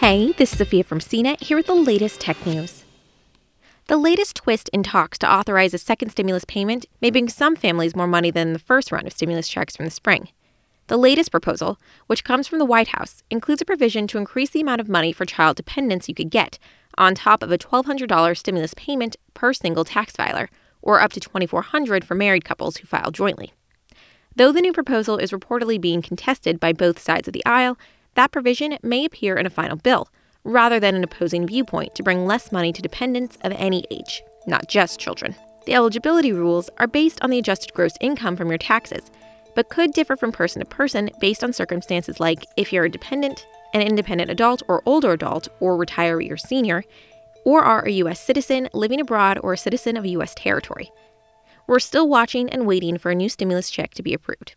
Hey, this is Sophia from CNET here with the latest tech news. The latest twist in talks to authorize a second stimulus payment may bring some families more money than the first round of stimulus checks from the spring. The latest proposal, which comes from the White House, includes a provision to increase the amount of money for child dependents you could get, on top of a $1,200 stimulus payment per single tax filer, or up to $2,400 for married couples who file jointly. Though the new proposal is reportedly being contested by both sides of the aisle, that provision may appear in a final bill, rather than an opposing viewpoint to bring less money to dependents of any age, not just children. The eligibility rules are based on the adjusted gross income from your taxes, but could differ from person to person based on circumstances like if you're a dependent, an independent adult or older adult, or retiree or senior, or are a U.S. citizen living abroad or a citizen of a U.S. territory. We're still watching and waiting for a new stimulus check to be approved.